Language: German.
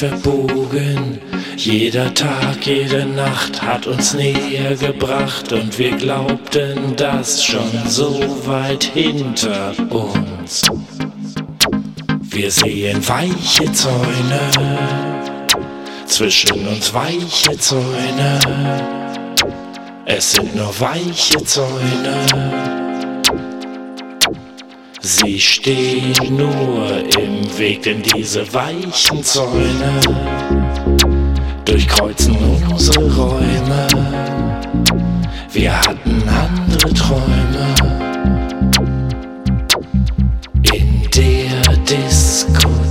verbogen. Jeder Tag, jede Nacht hat uns näher gebracht und wir glaubten das schon so weit hinter uns. Wir sehen weiche Zäune, zwischen uns weiche Zäune, es sind nur weiche Zäune. Sie stehen nur im Weg, denn diese weichen Zäune durchkreuzen unsere Räume. Wir hatten andere Träume in der Diskussion.